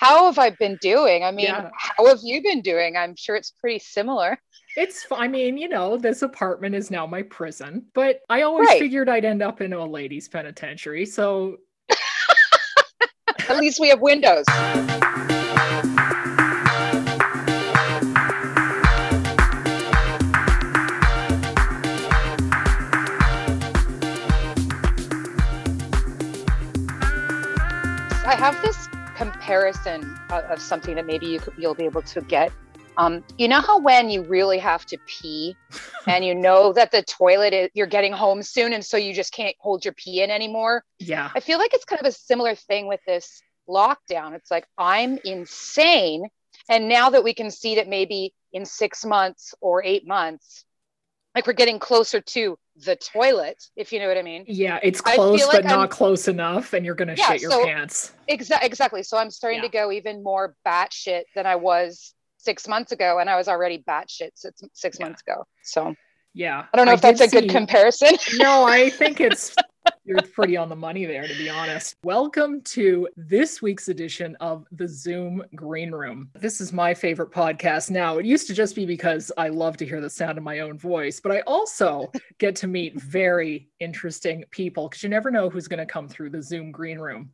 how have I been doing? I mean, Yeah. how have you been doing? I'm sure it's pretty similar. It's, I mean, you know, this apartment is now my prison, but I always Right. figured I'd end up in a ladies' penitentiary. So At least we have windows. I have this comparison of, of something that maybe you could, you'll be able to get. Um, you know how when you really have to pee, and you know that the toilet is, you're getting home soon, and so you just can't hold your pee in anymore. yeah, I feel like it's kind of a similar thing with this lockdown. It's like I'm insane. And now that we can see that maybe in six months or eight months, like we're getting closer to the toilet, if you know what I mean. yeah, it's close, feel but like not I'm- close enough, and you're gonna Yeah, shit your so- pants. Exa- exactly. So I'm starting Yeah. to go even more batshit than I was six months ago. And I was already batshit six, six Yeah. months ago. So Yeah, I don't know if that's a good comparison. no, I think it's you're pretty on the money there, to be honest. Welcome to this week's edition of the Zoom Green Room. This is my favorite podcast now. It used to just be because I love to hear the sound of my own voice, but I also get to meet very interesting people because you never know who's going to come through the Zoom Green Room.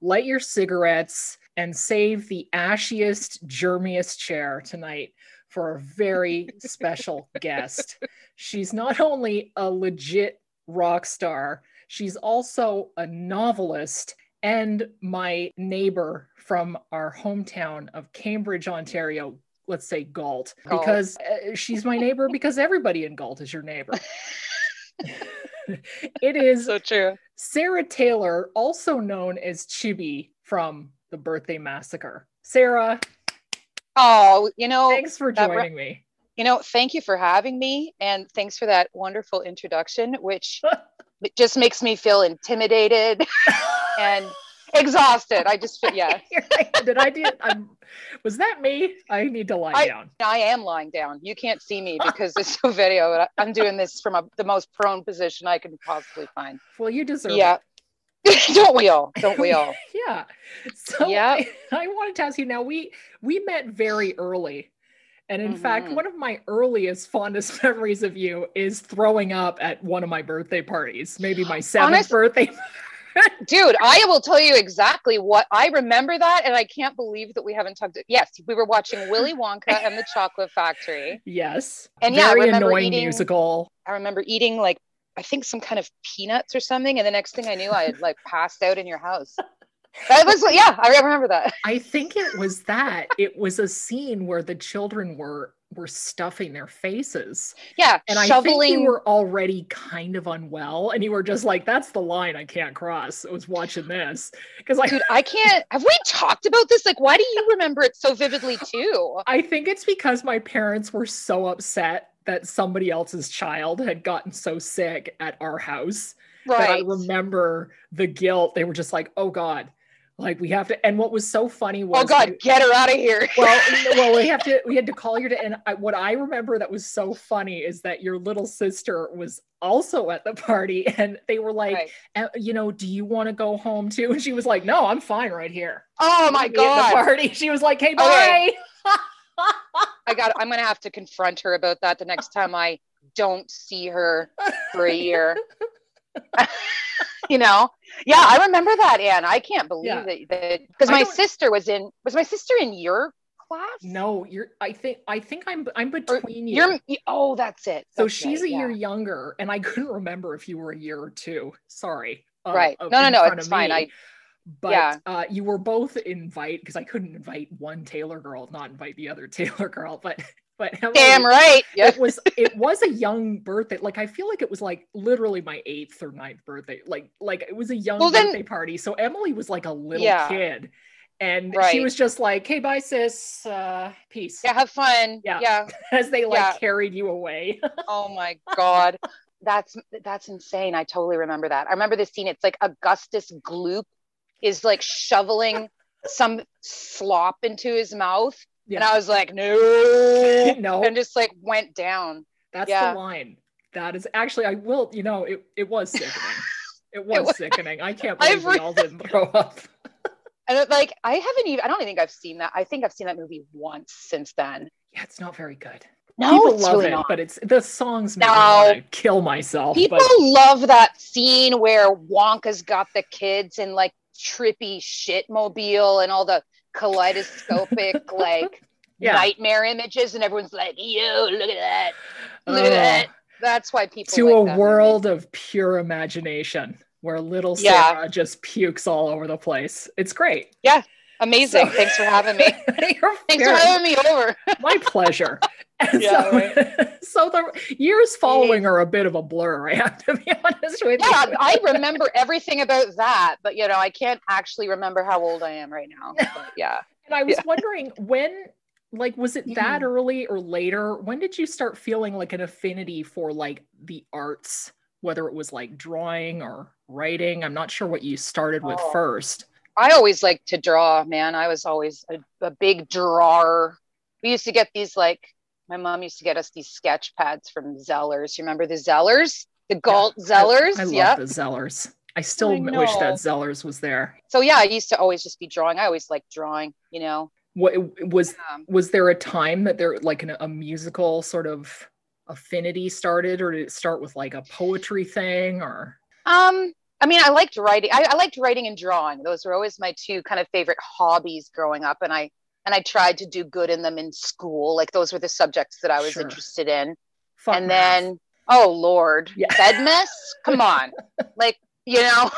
Light your cigarettes and save the ashiest, germiest chair tonight for a very special guest. She's not only a legit rock star, she's also a novelist and my neighbor from our hometown of Cambridge, Ontario. Let's say Galt, Galt. because uh, she's my neighbor because everybody in Galt is your neighbor. it is so true. Sara Taylor, also known as Chibi from the Birthday Massacre. Sara, Oh, you know, thanks for that re- joining me. You know, thank you for having me and thanks for that wonderful introduction, which it just makes me feel intimidated and exhausted. I just feel, yeah, Did I do? I'm, was that me? I need to lie I- down. I am lying down. You can't see me because it's a video. but I'm doing this from a, the most prone position I can possibly find. Well, you deserve it. Yeah. it. Don't we all? Don't we all? Yeah. So Yeah. I, I wanted to ask you now. We we met very early. And in fact, Mhm. one of my earliest fondest memories of you is throwing up at one of my birthday parties, maybe my seventh Honest- birthday. Dude, I will tell you exactly what I remember that, and I can't believe that we haven't talked. Yes, we were watching Willy Wonka and the Chocolate Factory. yes. And yeah, very annoying eating- musical. I remember eating like I think some kind of peanuts or something, and the next thing I knew, I had like passed out in your house. That was yeah, I remember that. I think it was that. it was a scene where the children were were stuffing their faces. Yeah, And I think you were already kind of unwell and you were just like, that's the line I can't cross. I was watching this. Because I Dude, I can't. Have we talked about this? Like, why do you remember it so vividly too? I think it's because my parents were so upset that somebody else's child had gotten so sick at our house that I remember the guilt. They were just like, oh God, like we have to. And what was so funny was Oh God, get her out of here. well, well, we have to we had to call your dad. And I, what I remember that was so funny is that your little sister was also at the party, and they were like, Right. "Uh, you know, do you want to go home too? And she was like, no, I'm fine right here. Oh my Be at the God. party. She was like, hey, bye. Okay. I got. I'm gonna have to confront her about that the next time I don't see her for a year. you know? Yeah, I remember that, Anne. I can't believe Yeah. that because my sister was in. Was my sister in your class? no, you're. I think I think I'm I'm between you. You're. Oh, that's it. so That's she's a year younger, and I couldn't remember if you were a year or two. Sorry. uh, Right. No, no, no. It's fine. me. I. but Yeah. uh, you were both invite because I couldn't invite one Taylor girl, not invite the other Taylor girl. But but Emily, Damn right. Yeah. it was it was a young birthday. Like I feel like it was like literally my eighth or ninth birthday. Like like it was a young Well, then- birthday party. So Emily was like a little Yeah. kid, and she was just like, "Hey, bye, sis, uh, peace." Yeah. Have fun. Yeah. Yeah. As they like Yeah. carried you away. Oh my god. That's that's insane. I totally remember that. I remember this scene. It's like Augustus Gloop is like shoveling some slop into his mouth. And I was like, no. no, And just like went down. that's yeah. the line. That is actually, I will. You know, it it was sickening. It was was- sickening. I can't I've believe we all didn't throw up. And it, like I haven't even I don't even think I've seen that. I think I've seen that movie once since then. Yeah, it's not very good. No, People it's love really it, not. but it's the songs make me No. to kill myself. People but love that scene where Wonka's got the kids in like trippy shit mobile and all the kaleidoscopic like yeah, nightmare images, and everyone's like, "Yo, look at that! Look Ugh. at that!" That's why people to like a that movie. world of pure imagination where little Yeah. Sara just pukes all over the place. It's great. Amazing. So- Thanks for having me. Thanks for having me over. my pleasure. Yeah, so, so the years following are a bit of a blur. I have to be honest with Yeah, you. Yeah, I remember everything about that, but you know, I can't actually remember how old I am right now. But yeah. And I was Yeah. wondering when, like, was it that Mhm. early or later? When did you start feeling like an affinity for like the arts, whether it was like drawing or writing? I'm not sure what you started with Oh. first. I always liked to draw, man. I was always a, a big drawer. We used to get these like my mom used to get us these sketch pads from Zellers. You remember the Zellers? The Galt Zellers? I, I love yeah. the Zellers. I still I wish that. Zellers was there. So yeah, I used to always just be drawing. I always liked drawing, you know. What was Um, was there a time that there like an, a musical sort of affinity started, or did it start with like a poetry thing, or Um, I mean, I liked writing. I, I liked writing and drawing. Those were always my two kind of favorite hobbies growing up, and I and I tried to do good in them in school. Like those were the subjects that I was Sure. interested in. fuck and math? then, oh Lord, Yeah. bed mess. Come on, like you know.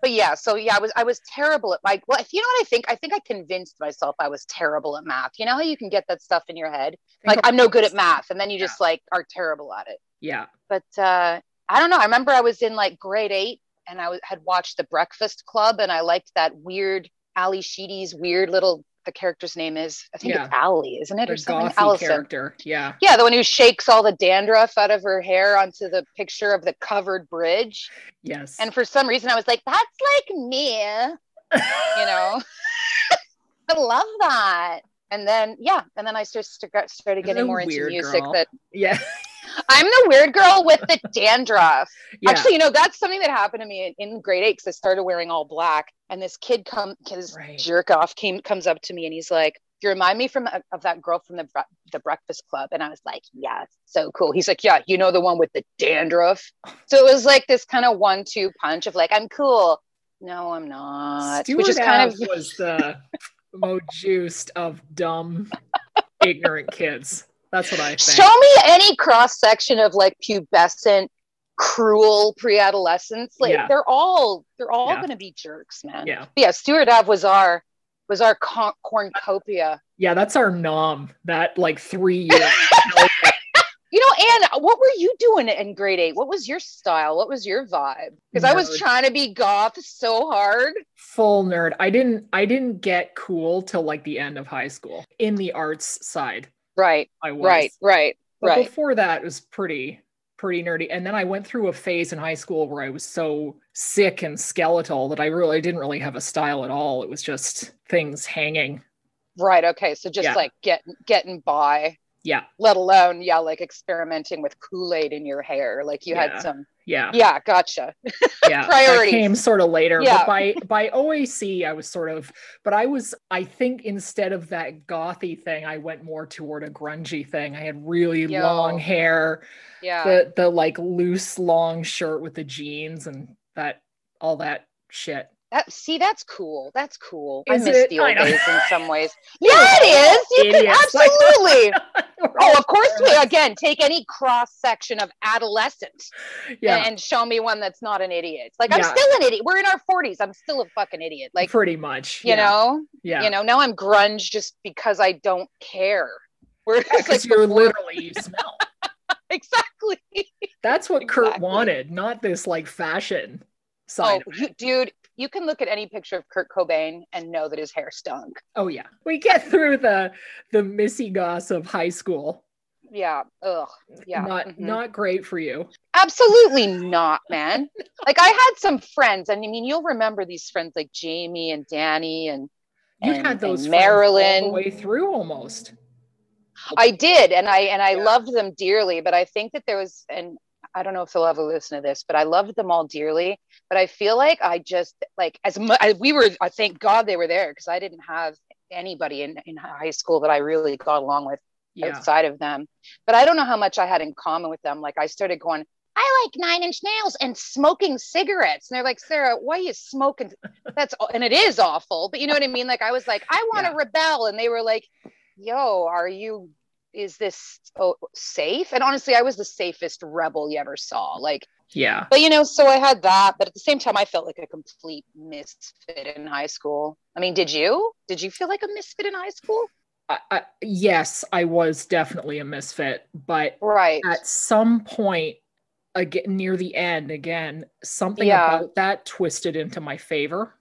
But yeah, so yeah, I was I was terrible at like. Well, if you know what I think, I think I convinced myself I was terrible at math. You know how you can get that stuff in your head, like I'm no good at math, and then you just like are terrible at it yeah, but uh, I don't know. I remember I was in like grade eight and I had watched The Breakfast Club and I liked that weird Ally Sheedy's weird little. The character's name is I think Yeah. it's Ali, isn't it, the or something? Allison. character. Yeah, Yeah, the one who shakes all the dandruff out of her hair onto the picture of the covered bridge. yes, And for some reason, I was like, "That's like me," you know. I love that. And then yeah, and then I just started getting more into music. girl. That yeah, I'm the weird girl with the dandruff. yeah. Actually, you know, that's something that happened to me in, in grade eight because I started wearing all black. And this kid come, his Right. jerk off came comes up to me and he's like, "You remind me from of that girl from the the Breakfast Club." And I was like, "Yeah, so cool." He's like, "Yeah, you know the one with the dandruff." So it was like this kind of one-two punch of like, "I'm cool." No, I'm not. Stewart Which is kind of was the most juiced of dumb, ignorant kids. That's what I think. show me any cross section of like pubescent, cruel pre-adolescents. Like Yeah. they're all they're all Yeah. going to be jerks, man. yeah, yeah, Stewart Ave was our was our con- cornucopia. yeah, that's our nom. That like three year. You know, Anne, what were you doing in grade eight? What was your style? What was your vibe? Because I was trying to be goth so hard. full nerd. I didn't. I didn't get cool till like the end of high school. In the arts side, Right, I was. right, right, But right. before that, it was pretty pretty nerdy. And then I went through a phase in high school where I was so sick and skeletal that I really didn't really have a style at all. It was just things hanging. Right. Okay. So just Yeah. like getting getting by, Yeah, let alone, yeah, like experimenting with Kool-Aid in your hair. Like you Yeah. had some yeah, Yeah, gotcha. yeah. That came sort of later. Yeah. But by by OAC, I was sort of. But I was. I think instead of that gothy thing, I went more toward a grungy thing. I had really Yo. long hair. Yeah. the the like loose long shirt with the jeans and that all that shit. That see, that's cool. That's cool. Is I miss it? the old days in some ways. Yeah, it is. You can absolutely. Oh, of course we again take any cross section of adolescent Yeah, and, show me one that's not an idiot. Like I'm Yeah. still an idiot. We're in our 40s. I'm still a fucking idiot. Like pretty much. you yeah. know, yeah, you know. Now I'm grunge just because I don't care. Whereas because like you're before- literally you smell. exactly. That's what Kurt wanted, not this like fashion Oh, side. you, dude, you can look at any picture of Kurt Cobain and know that his hair stunk. Oh yeah, we get through the the Missy Goss of high school. Yeah. Ugh. Yeah. not mhm. not great for you. Absolutely not, man. like I had some friends, and I mean, you'll remember these friends like Jamie and Danny and You and- had those friends all Marilyn. the way through almost. I did, and I and I Yeah. loved them dearly. But I think that there was, and I don't know if they'll ever listen to this, but I loved them all dearly. But I feel like I just like as much we were. I thank God they were there because I didn't have anybody in in high school that I really got along with Yeah. outside of them. But I don't know how much I had in common with them. Like I started going, I like nine inch nails and smoking cigarettes. And they're like, Sara, why are you smoking? That's aw-" and it is awful. But you know what I mean? Like I was like, I want to Yeah. rebel. And they were like, Yo, are you is this oh, safe? And honestly, I was the safest rebel you ever saw. Like, Yeah. but you know, so I had that, but at the same time, I felt like a complete misfit in high school. I mean, did you? Did you feel like a misfit in high school? I, I, yes, I was definitely a misfit, but Right. at some point again near the end again something Yeah. about that twisted into my favor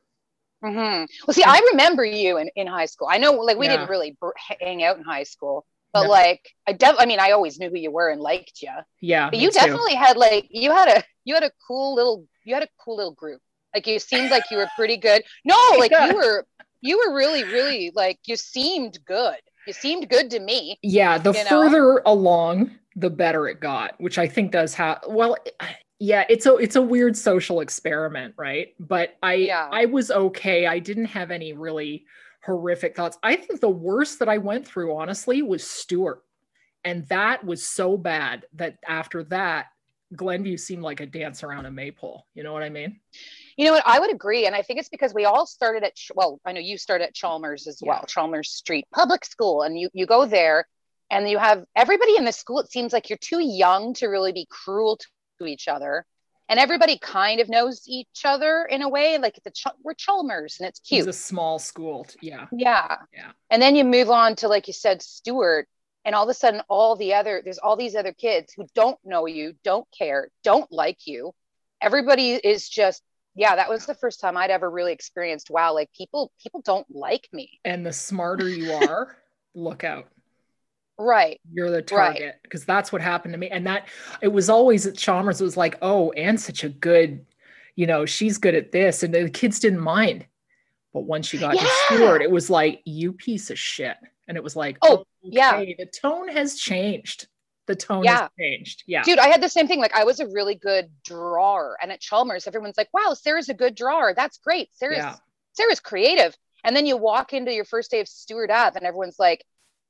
hmm Well, see, I remember you in, in high school. I know, like, we Yeah. didn't really br- hang out in high school, but No. like, I def- I mean, I always knew who you were and liked you. yeah But you too. definitely had like, you had a, you had a cool little, you had a cool little group. Like, you seemed like you were pretty good. No, like Yeah. you were, you were really, really like, you seemed good. You seemed good to me. yeah the you know? further along the better it got which i think does have well yeah it's a it's a weird social experiment right but i Yeah. i was okay i didn't have any really horrific thoughts i think the worst that i went through honestly was stewart and that was so bad that after that glenview seemed like a dance around a maypole you know what i mean You know what? I would agree. And I think it's because we all started at, well, I know you started at Chalmers as well, Yeah. Chalmers Street Public School. And you, you go there and you have everybody in the school. It seems like you're too young to really be cruel to each other. And everybody kind of knows each other in a way. Like the Ch- we're Chalmers and it's cute. It's a small school yeah Yeah. Yeah. And then you move on to, like you said, Stewart. And all of a sudden, all the other, there's all these other kids who don't know you, don't care, don't like you. Everybody is just, yeah, that was the first time I'd ever really experienced, wow, like people, people don't like me. and the smarter you are look out Right. you're the target because that's what happened to me and that it was always at chalmers it was like oh anne's such a good you know she's good at this and the kids didn't mind but once she got to Yeah. stewart it was like you piece of shit and it was like Oh, yeah. okay, the tone has changed the tone Yeah. has changed yeah Dude, I had the same thing. Like I was a really good drawer. And at Chalmers, everyone's like, wow, Sara's a good drawer. That's great. Sara's Yeah. Sara's creative. And then you walk into your first day of Stewart up and everyone's like,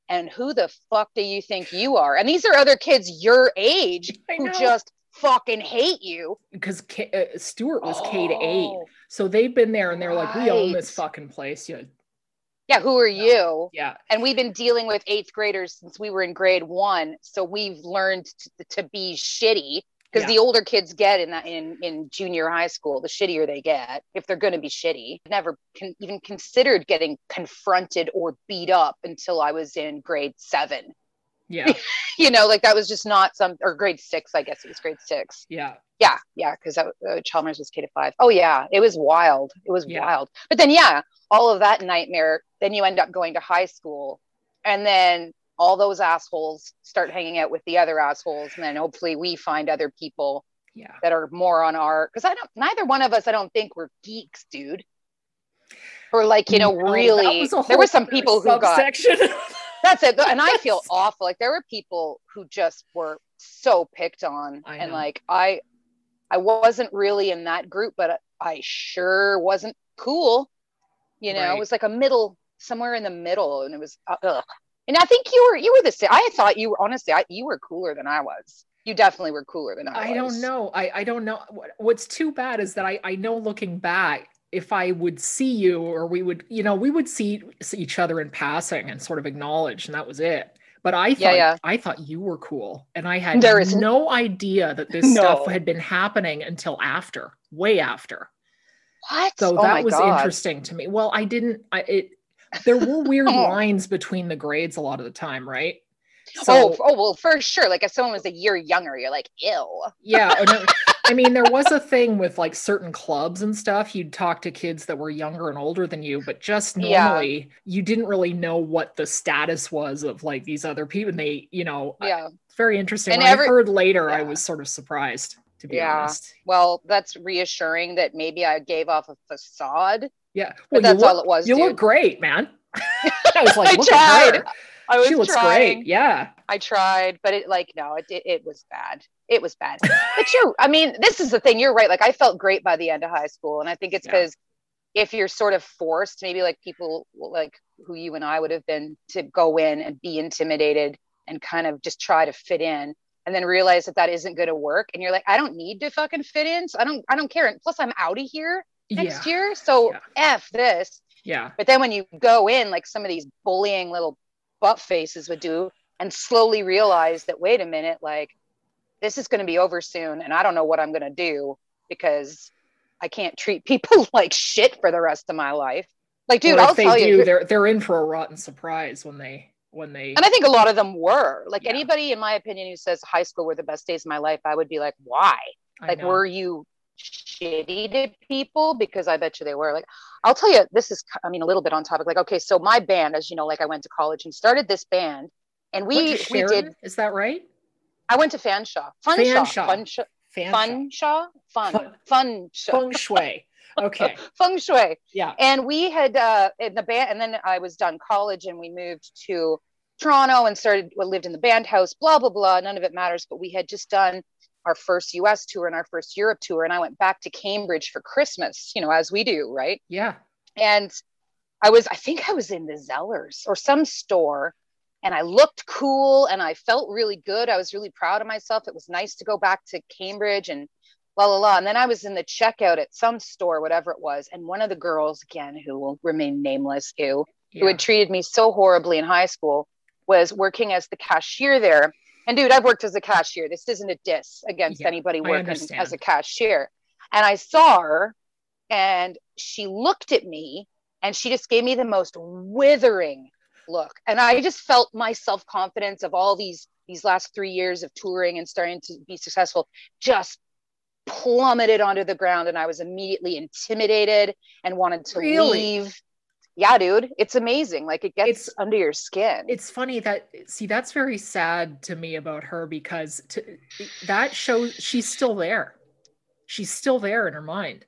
and who the fuck do you think you are? And these are other kids your age who just fucking hate you. because K- uh, stewart was k to eight, so they've been there and they're like we own this fucking place yeah Yeah, who are Yeah. you? yeah And we've been dealing with eighth graders since we were in grade one. So we've learned to, to be shitty because Yeah. the older kids get in that in, in junior high school, the shittier they get if they're going to be shitty. Never con- even considered getting confronted or beat up until I was in grade seven. yeah You know, like that was just not some, or grade six, I guess it was grade six. yeah Yeah, yeah, because uh, Chalmers was K to five. Oh yeah, it was wild. It was Yeah. wild. But then yeah, all of that nightmare. Then you end up going to high school, and then all those assholes start hanging out with the other assholes, and then hopefully we find other people yeah that are more on our. Because I don't. Neither one of us, I don't think we're geeks, dude. Or like you know, No, really, was there were some people who got that's it. And I feel awful. Like there were people who just were so picked on. I and know. like I I wasn't really in that group, but I sure wasn't cool. You know, Right. it was like a middle somewhere in the middle. And it was uh, ugh. And I think you were you were the same. I thought you were honestly, I, you were cooler than I was. You definitely were cooler than I, was. I was. don't know. I, I don't know. What, what's too bad is that I, I know looking back, if I would see you or we would, you know, we would see, see each other in passing and sort of acknowledge, and that was it. But I thought Yeah, yeah. I thought you were cool, and I had There is- no idea that this No. stuff had been happening until after, way after. What? So oh that was God. interesting to me. Well, I didn't. I it. There were weird Oh. lines between the grades a lot of the time, right? oh, oh well, for sure. Like if someone was a year younger, you're like, ew. yeah oh, and it- i mean there was a thing with like certain clubs and stuff you'd talk to kids that were younger and older than you but just Yeah. normally you didn't really know what the status was of like these other people and they you know Yeah. it's very interesting And when every- i heard later i was sort of surprised to be Yeah. honest Well, that's reassuring that maybe I gave off a facade. Yeah But well, that's you all it was. you dude. look great man i was like I look tried. at her I was she looks trying. great yeah I tried, but it like no, it, it, it was bad. It was bad. but you're, I mean, this is the thing. You're right. Like I felt great by the end of high school, and I think it's Yeah. because if you're sort of forced, maybe like people like who you and I would have been to go in and be intimidated and kind of just try to fit in, and then realize that that isn't going to work, and you're like, I don't need to fucking fit in, so I don't, I don't care. And plus, I'm out of here next yeah. year, so Yeah. f this. Yeah. But then when you go in, like some of these bullying little butt faces would do, and slowly realize that, wait a minute, like this is going to be over soon. And I don't know what I'm going to do because I can't treat people like shit for the rest of my life. Like, dude, I'll tell do, you. they're they're in for a rotten surprise when they when they And I think a lot of them were like Yeah. anybody, in my opinion, who says high school were the best days of my life, I would be like, why? Like were you shitty to people because i bet you they were like i'll tell you this is i mean a little bit on topic like okay so my band as you know like i went to college and started this band and we we did Is that right? i went to fanshawe funshaw Fanshawe. funshaw Fan funshaw fun Fun- Feng shui. Okay. feng shui Yeah. and we had uh in the band and then i was done college and we moved to toronto and started lived in the band house blah blah blah none of it matters but we had just done our first us tour and our first europe tour and i went back to cambridge for christmas you know as we do right? Yeah. and i was i think i was in the zellers or some store and i looked cool and i felt really good. I was really proud of myself. It was nice to go back to cambridge and la la la. And then i was in the checkout at some store whatever it was and one of the girls again who will remain nameless who who had treated me so horribly in high school was working as the cashier there and dude i've worked as a cashier. This isn't a diss against Yeah, anybody working as a cashier. And i saw her and she looked at me and she just gave me the most withering look. And i just felt my self-confidence of all these these last three years of touring and starting to be successful just plummeted onto the ground and i was immediately intimidated and wanted to Really? leave yeah dude it's amazing like it gets It's- under your skin. It's funny that see that's very sad to me about her because to, that shows she's still there. She's still there in her mind.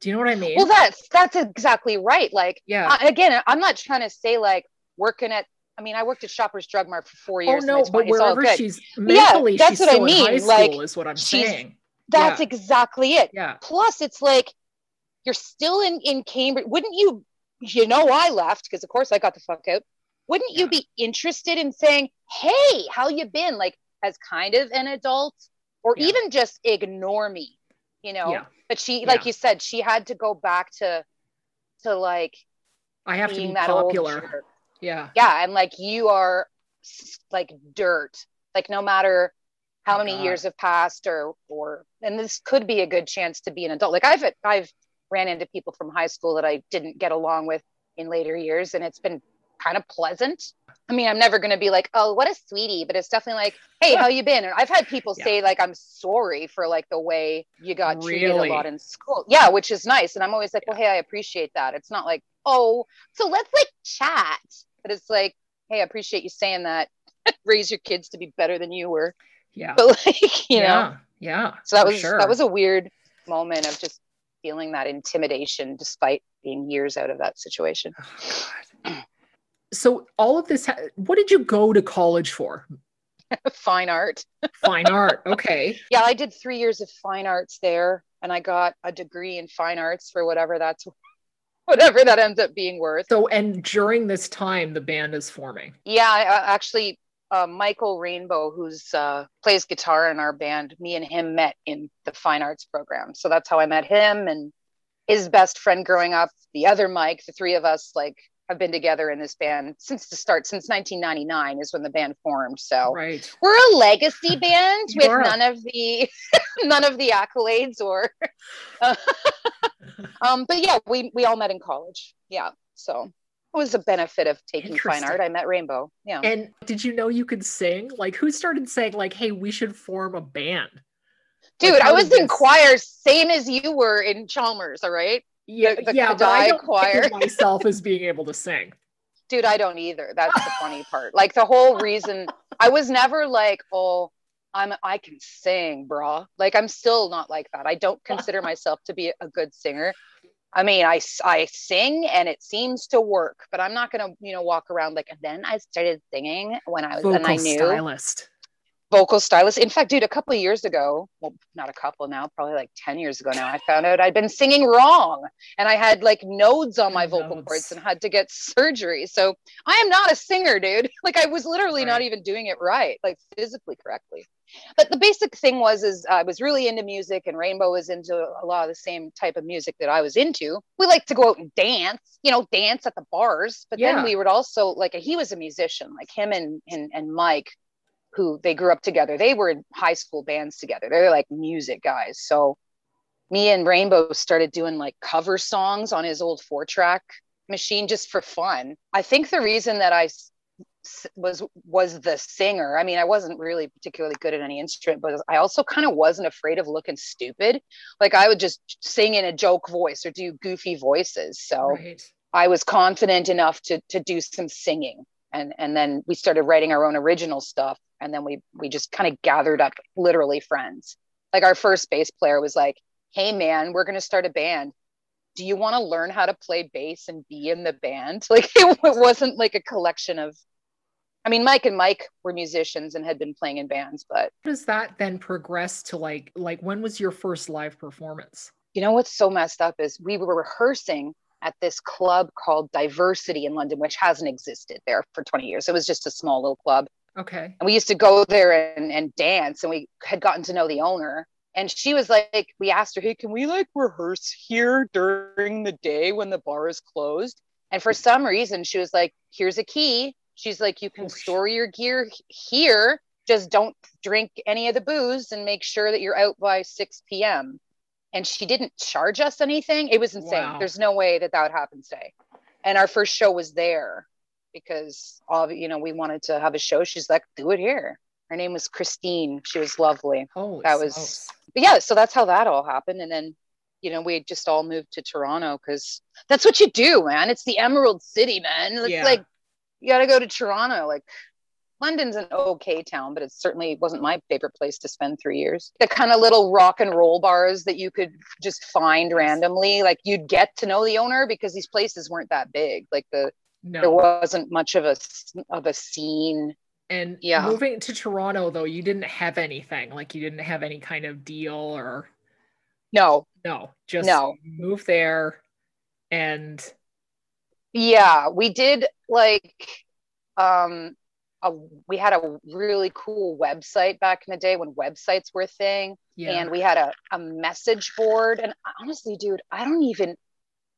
Do you know what i mean? Well that's that's exactly right like yeah. Again i'm not trying to say like working at i mean i worked at shoppers drug mart for four oh, years and no but wherever she's Yeah, mentally that's she's what I mean, high like, is what i'm saying. that's Yeah. exactly it. Yeah. Plus it's like you're still in in cambridge wouldn't you you know i left? Because of course i got the fuck out. Wouldn't you be interested in saying hey how you been? Like as kind of an adult or Yeah. even just ignore me you know? Yeah. But she like Yeah. you said she had to go back to to like i have to be that popular. yeah. Yeah and like you are like dirt. Like no matter how Oh, many God. years have passed or or and this could be a good chance to be an adult. Like i've i've ran into people from high school that i didn't get along with in later years and it's been kind of pleasant. I mean i'm never going to be like oh what a sweetie but it's definitely like hey how you been? And i've had people Yeah. say like i'm sorry for like the way you got treated Really? a lot in school. Yeah which is nice and i'm always like well hey i appreciate that. It's not like oh so let's like chat. But it's like hey i appreciate you saying that. Raise your kids to be better than you were. Yeah. But like you know? yeah yeah so that was sure. that was a weird moment of just feeling that intimidation despite being years out of that situation. Oh, so all of this ha- what did you go to college for? Fine art. Fine art okay. Yeah i did three years of fine arts there and i got a degree in fine arts for whatever that's whatever that ends up being worth. So and during this time the band is forming. Yeah I, I actually uh, michael rainbow who's uh, plays guitar in our band. Me and him met in the fine arts program. So that's how i met him and his best friend growing up. The other mike the three of us like have been together in this band since the start since 1999 is when the band formed. So right. we're a legacy band with are. none of the none of the accolades or um but yeah we we all met in college. Yeah so it was a benefit of taking fine art. I met rainbow. Yeah. And did you know you could sing? Like, who started saying, like, hey, we should form a band? dude Like, i was in choir same as you were in chalmers all right? Yeah, the yeah, but I Kadai don't choir. myself as being able to sing. dude i don't either. That's the funny part. Like the whole reason i was never like oh i'm i can sing brah. Like i'm still not like that. I don't consider myself to be a good singer I mean, I, I sing and it seems to work, but I'm not going to, you know, walk around like, and then I started singing when I was, Vocal and I knew stylist. Vocal stylist. In fact, dude, a couple of years ago, well, not a couple now, probably like 10 years ago now, I found out I'd been singing wrong and I had like nodes on my vocal Nodes. cords and had to get surgery. So I am not a singer, dude. Like I was literally not even doing it right, like physically correctly. But the basic thing was, is I was really into music and Rainbow was into a lot of the same type of music that I was into. We like to go out and dance, you know, dance at the bars. But Yeah. then we would also like, he was a musician, like him and, and, and Mike who they grew up together. They were in high school bands together. They're like music guys. So me and Rainbow started doing like cover songs on his old four track machine just for fun. I think the reason that I was was the singer. I mean, I wasn't really particularly good at any instrument, but I also kind of wasn't afraid of looking stupid. Like I would just sing in a joke voice or do goofy voices. So Right. I was confident enough to to do some singing. And and then we started writing our own original stuff. And then we we just kind of gathered up literally friends. Like our first bass player was like, Hey man, we're gonna start a band. Do you want to learn how to play bass and be in the band? Like it, it wasn't like a collection of I mean, Mike and Mike were musicians and had been playing in bands, but How does that then progress to like like when was your first live performance? you know what's so messed up is we were rehearsing at this club called Diversity in London, which hasn't existed there for 20 years. It was just a small little club. Okay. And we used to go there and, and dance, and we had gotten to know the owner. And she was like, we asked her, hey, can we like rehearse here during the day when the bar is closed? And for some reason, she was like, here's a key. She's like, you can Oh, store your gear here. Just don't drink any of the booze and make sure that you're out by 6 p.m. And she didn't charge us anything. It was insane. Wow. There's no way that that would happen today. And our first show was there because all you know we wanted to have a show. She's like, do it here. Her name was Christine. She was lovely. Holy That was-. But yeah, so that's how that all happened. And then, you know, we just all moved to Toronto because that's what you do, man. It's the Emerald City, man. It's Yeah. like you got to go to Toronto. Like London's an okay town, but it certainly wasn't my favorite place to spend three years. The kind of little rock and roll bars that you could just find randomly, like you'd get to know the owner because these places weren't that big. Like the there wasn't much of a of a scene. And Yeah. moving to Toronto though, you didn't have anything. Like you didn't have any kind of deal or No, no, just No. move there and yeah, we did like um a, we had a really cool website back in the day when websites were a thing yeah. and we had a, a message board and honestly dude i don't even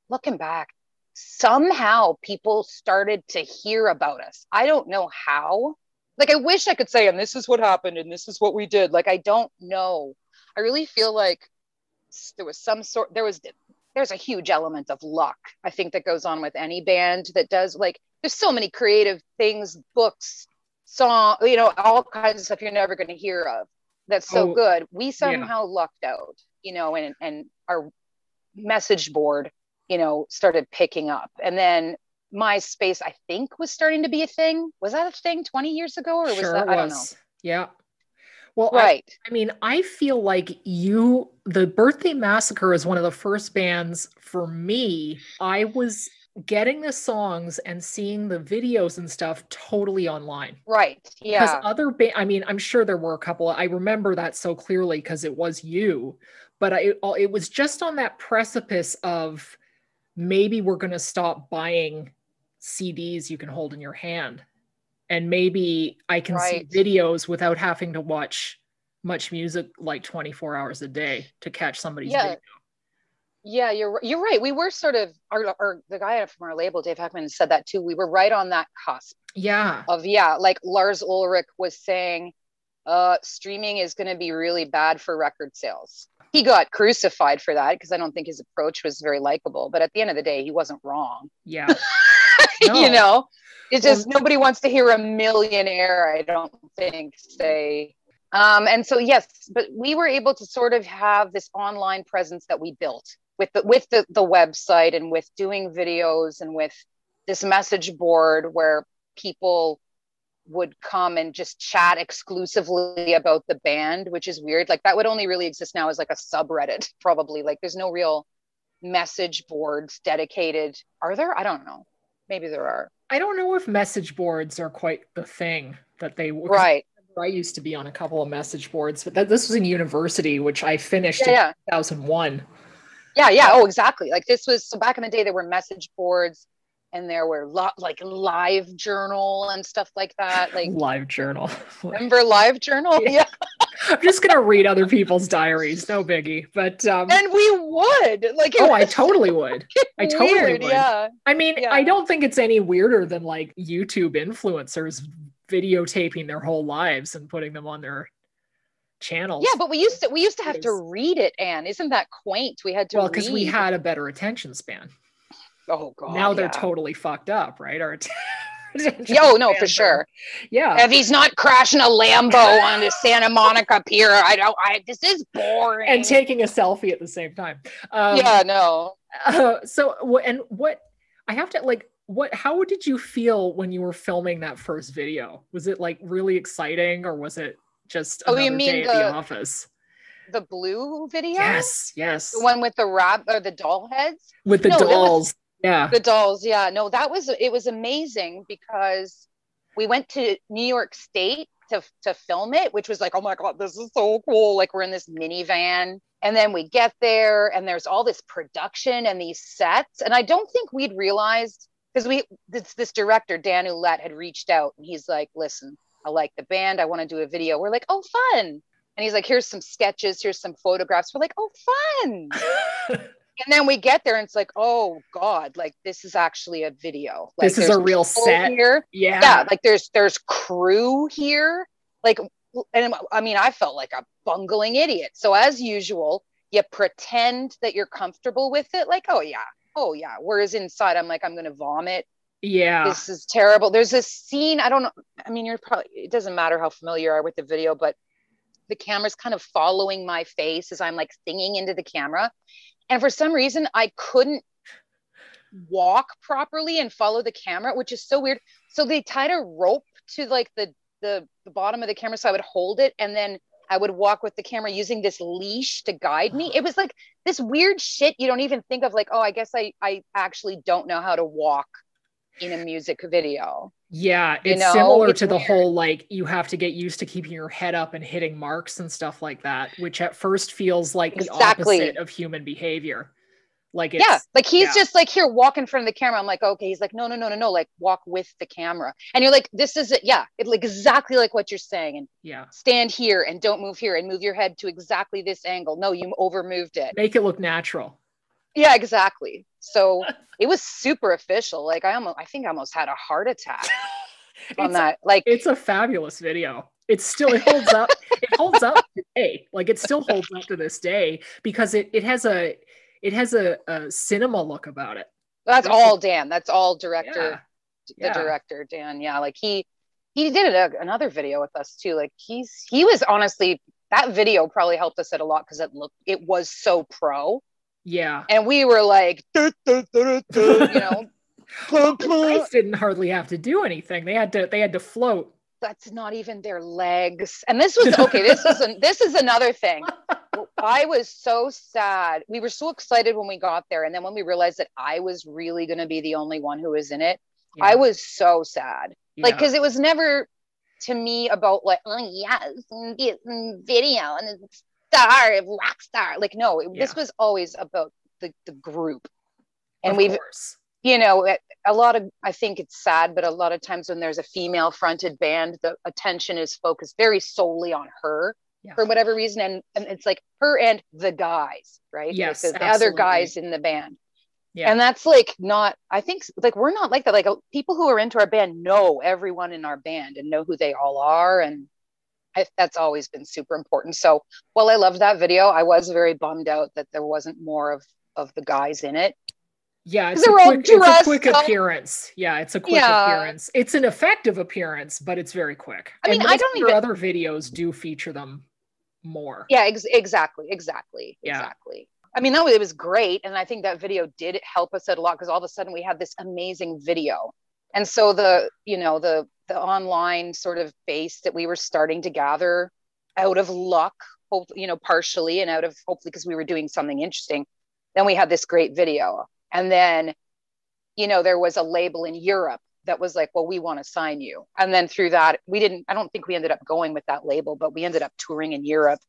looking back somehow people started to hear about us. I don't know how. Like i wish i could say and this is what happened and this is what we did. Like i don't know. I really feel like there was some sort there was there's a huge element of luck i think that goes on with any band that does like there's so many creative things books song you know all kinds of stuff you're never going to hear of that's so Oh, good. We somehow lucked out you know and and our message board you know started picking up and then myspace i think was starting to be a thing was that a thing 20 years ago or was sure that it i don't know. Yeah. Well, I, right I mean, I feel like you, the Birthday Massacre is one of the first bands for me. I was getting the songs and seeing the videos and stuff totally online. right Yeah. Because other ba- I mean, I'm sure there were a couple. I remember that so clearly because it was you, but I, it was just on that precipice of maybe we're going to stop buying CDs you can hold in your hand, and maybe I can Right. see videos without having to watch MuchMusic like 24 hours a day to catch somebody's Yeah. video. Yeah, you're you're right. We were sort of our, our the guy from our label, Dave Heckman, said that too. We were right on that cusp Yeah. of yeah, like Lars Ulrich was saying, uh, streaming is going to be really bad for record sales. He got crucified for that because I don't think his approach was very likable. But at the end of the day, he wasn't wrong. Yeah. you know, it's Well- just nobody wants to hear a millionaire. I don't think say. Um, and so yes, but we were able to sort of have this online presence that we built with the with the, the website and with doing videos and with this message board where people would come and just chat exclusively about the band, which is weird. Like that would only really exist now as like a subreddit, probably. Like there's no real message boards dedicated. Are there? I don't know. Maybe there are. I don't know if message boards are quite the thing that they were. Right. I used to be on a couple of message boards, but that, this was in university, which I finished Yeah, yeah. 2001. Yeah, yeah. Oh, exactly. Like this was so back in the day, there were message boards and there were lo- like live journal and stuff like that. Like Live journal. remember live journal? Yeah. Yeah. I'm just gonna read other people's diaries. No biggie. But um, And we would. Like oh, I totally would. I totally weird, would. Yeah. I mean, Yeah. I don't think it's any weirder than like YouTube influencers videotaping their whole lives and putting them on their channels. Yeah, but we used to we used to have to read it, Anne. Isn't that quaint? We had to well, because we had a better attention span. Oh god. now they're yeah. totally fucked up, right? Our att- attention Yeah, oh no, for sure. Yeah. If he's not crashing a Lambo on the Santa Monica Pier, I don't. I this is boring. and taking a selfie at the same time. Um, yeah, no. Uh, so and what I have to like what how did you feel when you were filming that first video? Was it like really exciting or was it just Oh, you mean day at the the- office? The blue video. Yes, yes. The one with the rab or the doll heads. With the No, dolls. Yeah. The dolls. Yeah. No, that was it. Was amazing because we went to New York State to to film it, which was like, oh my god, this is so cool. Like we're in this minivan. And then we get there and there's all this production and these sets. And I don't think we'd realized because we this this director, Dan Ouellette, had reached out and he's like, listen, I like the band. I want to do a video. We're like, oh fun. And he's like, here's some sketches, here's some photographs. We're like, oh fun. And then we get there and it's like, oh God, like this is actually a video. Like This is a real set. here. yeah. Yeah, like there's there's crew here. Like and I mean, I felt like a bungling idiot. So as usual, you pretend that you're comfortable with it, like, oh yeah, oh yeah. Whereas inside I'm like, I'm gonna vomit. Yeah. This is terrible. There's this scene, I don't know. I mean, you're probably it doesn't matter how familiar you are with the video, but the camera's kind of following my face as I'm like singing into the camera. And for some reason, I couldn't walk properly and follow the camera, which is so weird. So they tied a rope to like the the, the bottom of the camera so I would hold it and then I would walk with the camera using this leash to guide me. It was like this weird shit you don't even think of like, oh, I guess I I actually don't know how to walk in a music video. Yeah, You it's know, similar it's to the weird. whole like you have to get used to keeping your head up and hitting marks and stuff like that, which at first feels like the Exactly. opposite of human behavior. Like it's yeah, like he's yeah. just like here, walk in front of the camera. I'm like, okay. He's like, no, no, no, no, no. Like walk with the camera. And you're like, this is it. Yeah, it like exactly like what you're saying. And yeah, stand here and don't move here and move your head to exactly this angle. No, you over moved it. make it look natural. Yeah, exactly. So it was super official. Like I almost, I think I almost had a heart attack on It's, that. Like, it's a fabulous video. It's still it holds up. it holds up today. Like it still holds up to this day because it it has a it has a, a cinema look about it. that's That's all Dan. That's all director, Yeah. the Yeah. director Dan. Yeah, like he he did a, another video with us too. Like he's he was honestly that video probably helped us out a lot because it looked it was so pro, Yeah. and we were like, "Duh, duh, duh, duh," you know. The didn't hardly have to do anything. They had to they had to float. that's not even their legs. And this was okay. This is an, this is another thing. I was so sad. We were so excited when we got there, and then when we realized that I was really going to be the only one who was in it, I was so sad. Like, because it was never to me about like, oh yes, and video and the star, rock star. Like, no, it, this was always about the the group. And Of we've course. you know a lot of i think it's sad but a lot of times when there's a female fronted band the attention is focused very solely on her Yeah. for whatever reason and, and it's like her and the guys right Like, Yes, the, the other guys in the band Yeah. and that's like not i think like we're not like that like uh, people who are into our band know everyone in our band and know who they all are and I, that's always been super important so while i loved that video i was very bummed out that there wasn't more of of the guys in it Yeah, it's a, quick, it's a quick up. appearance. Yeah, it's a quick Yeah. appearance. It's an effective appearance, but it's very quick. I mean, I don't your even- other videos do feature them more. yeah ex- exactly exactly Yeah. exactly i mean that was, it was great and i think that video did help us out a lot because all of a sudden we had this amazing video and so the you know the the online sort of base that we were starting to gather out of luck hope you know partially and out of hopefully because we were doing something interesting. Then we had this great video. And then you know there was a label in europe that was like well we want to sign you. And then through that we didn't i don't think we ended up going with that label but we ended up touring in europe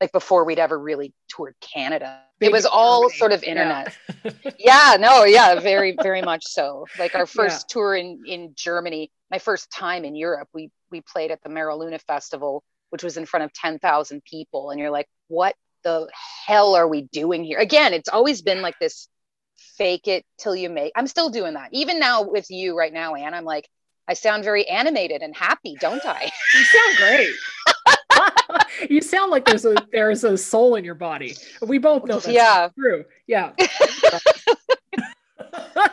like before we'd ever really toured canada Big it was all Germany. sort of internet yeah. yeah. no yeah very very much so like our first yeah. tour in in germany my first time in europe we we played at the M'era Luna festival which was in front of 10,000 people and you're like what the hell are we doing here again it's always been like this fake it till you make i'm still doing that even now with you right now anne i'm like i sound very animated and happy don't i you sound great you sound like there's a there's a soul in your body. We both know that's yeah. true. Yeah.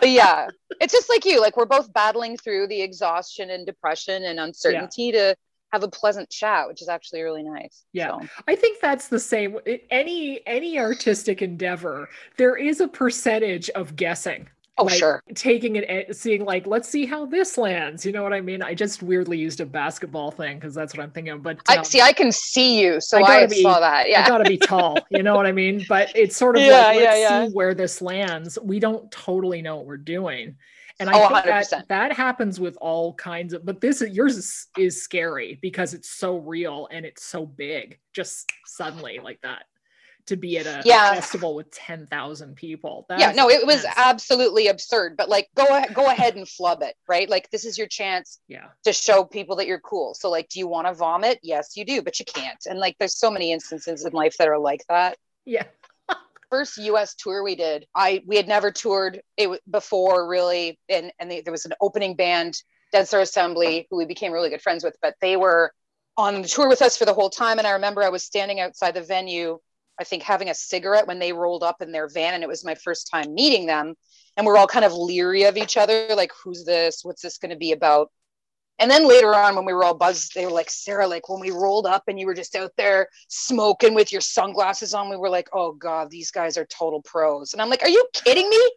Yeah it's just like you like we're both battling through the exhaustion and depression and uncertainty yeah. to have a pleasant chat which is actually really nice yeah. so. i think that's the same any any artistic endeavor there is a percentage of guessing Oh, like, sure. Taking it, seeing like, let's see how this lands. You know what I mean? I just weirdly used a basketball thing because that's what I'm thinking of. But um, I see, I can see you, so I, I be, saw that. Yeah, I gotta be tall. You know what I mean? But it's sort of yeah, like, let's yeah, yeah. see where this lands. We don't totally know what we're doing. And I oh, think 100%. that that happens with all kinds of, but this is yours is, is scary because it's so real and it's so big, just suddenly like that to be at a yeah. festival with 10,000 people. That yeah, no, it was absolutely absurd, but like go ahead, go ahead and flub it, right? Like this is your chance yeah. to show people that you're cool. So like, do you want to vomit? Yes, you do, but you can't. And like, there's so many instances in life that are like that. Yeah first US tour we did, I we had never toured it before really, and and they, there was an opening band, Dead Star Assembly, who we became really good friends with, but they were on the tour with us for the whole time. And I remember I was standing outside the venue, I think having a cigarette when they rolled up in their van, and it was my first time meeting them. And we're all kind of leery of each other, like, who's this? What's this going to be about? And then later on, when we were all buzzed, they were like, Sara, like when we rolled up and you were just out there smoking with your sunglasses on, we were like, oh God, these guys are total pros. And I'm like, are you kidding me?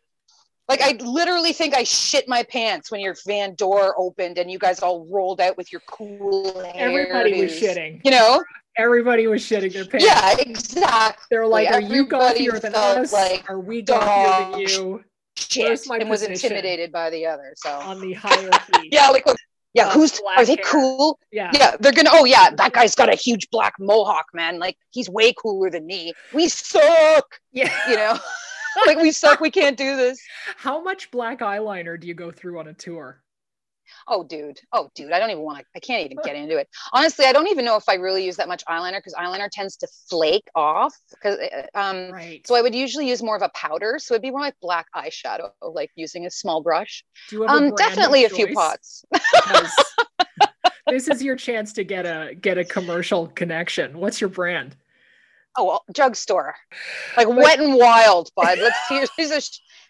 Like, I literally think I shit my pants when your van door opened and you guys all rolled out with your cool Everybody was shitting. You know? Everybody was shitting their pants. Yeah, exactly. They're like, are you gothier than us? Like, are we gothier than you? Shit, and was intimidated by the other. So on the hierarchy. yeah, like yeah, who's are they hair. cool? Yeah. Yeah, they're gonna oh yeah, that guy's got a huge black mohawk, man. Like he's way cooler than me. We suck. Yeah. You know? like we suck, we can't do this. How much black eyeliner do you go through on a tour? Oh dude. Oh dude. I don't even want to i can't even get into it. Honestly i don't even know if i really use that much eyeliner because eyeliner tends to flake off because uh, um right. so i would usually use more of a powder. So it'd be more like black eyeshadow like using a small brush. Um definitely a few pots. This is your chance to get a get a commercial connection. What's your brand? Oh well, drugstore. Like but, wet and wild bud. Let's here's a,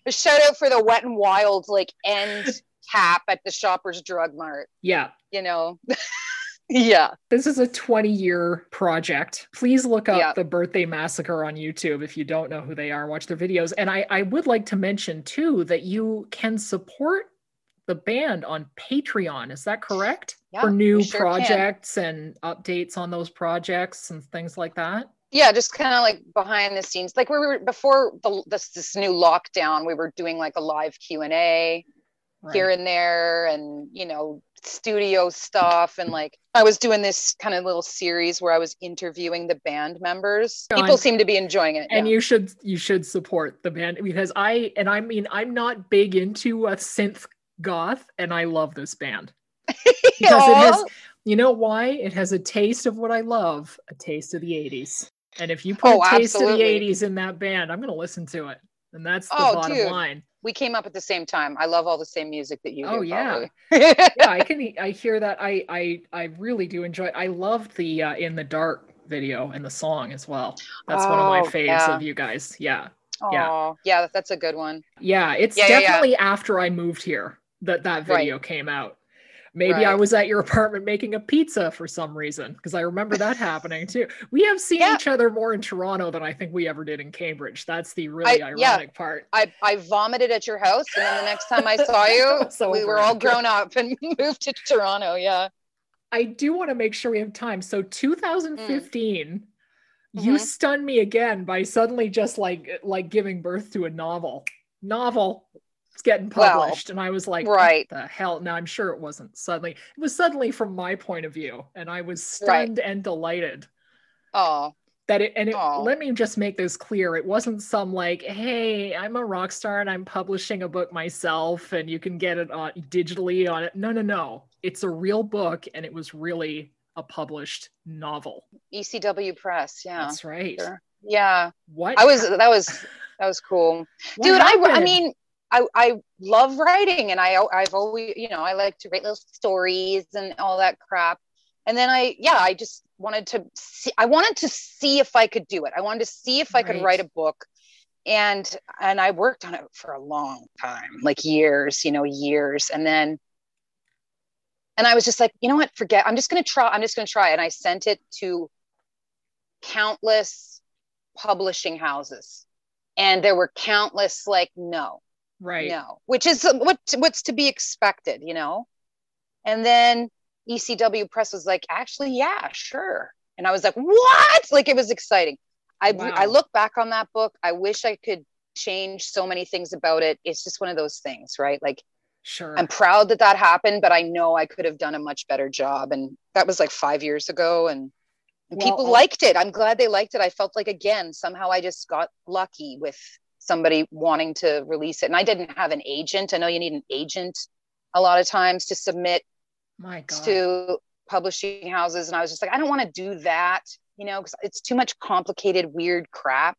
a shout out for the wet and wild like end cap at the Shoppers Drug Mart. Yeah. You know. yeah. This is a 20 year project. Please look up yeah. the Birthday Massacre on YouTube if you don't know who they are. Watch their videos. And I, I would like to mention too that you can support the band on Patreon. Is that correct? Yeah, For new sure projects can. and updates on those projects and things like that yeah just kind of like behind the scenes like we were before the, this, this new lockdown we were doing like a live q&a right. here and there and you know studio stuff and like I was doing this kind of little series where I was interviewing the band members. People seem to be enjoying it. And yeah. you should you should support the band because I and I mean I'm not big into a synth goth and I love this band. Because it has you know why? It has a taste of what I love, a taste of the 80s. And if you oh, put oh, a taste absolutely. of the 80s in that band, I'm going to listen to it. And that's the oh, bottom dude. line we came up at the same time. I love all the same music that you oh, do. yeah. yeah, I can. I hear that. I I I really do enjoy. It. I loved the uh, in the dark video and the song as well. That's oh, one of my oh, faves yeah. of you guys. Yeah. Oh, yeah. Yeah, that's a good one. Yeah, it's yeah, definitely after I moved here that that video right. came out. Maybe right. I was at your apartment making a pizza for some reason because I remember that happening too. We have seen yeah. each other more in Toronto than I think we ever did in Cambridge. That's the really I, ironic yeah. part. I, I vomited at your house, and then the next time I saw you, so we were all grown up and moved to Toronto. Yeah. I do want to make sure we have time. So 2015, mm. you Mhm. stunned me again by suddenly just like like giving birth to a novel. Novel. It's getting Well, published. and I was like, right. what the hell? Now I'm sure it wasn't suddenly. It was suddenly from my point of view. And I was Right. stunned and delighted Oh, that it and it, let me just make this clear it wasn't some like hey i'm a rock star and i'm publishing a book myself and you can get it on digitally on it no no no it's a real book and it was really a published novel ECW Press. Yeah. that's right sure. Yeah. what I was, that was, that was cool. Dude, I, I mean, I, I love writing and I, I've always, you know, I like to write little stories and all that crap. And then I, yeah, I just wanted to see, I wanted to see if I could do it. I wanted to see if I could Right. write a book. And, and I worked on it for a long time, like years, you know, years. And then, and I was just like, you know what, forget, I'm just going to try. I'm just going to try. And I sent it to countless publishing houses. And there were countless like, no, right no, which is what what's to be expected, you know. And then ECW Press was like, actually, yeah, sure. And I was like, what? Like it was exciting. I Wow. I look back on that book. I wish I could change so many things about it. It's just one of those things, right? Like sure I'm proud that that happened, but I know I could have done a much better job. And that was like five years ago, and, and Well, people liked it. I'm glad they liked it. I felt like again somehow I just got lucky with somebody wanting to release it, and I didn't have an agent. I know you need an agent a lot of times to submit my god to publishing houses, and I was just like, I don't want to do that, you know, because it's too much complicated, weird crap.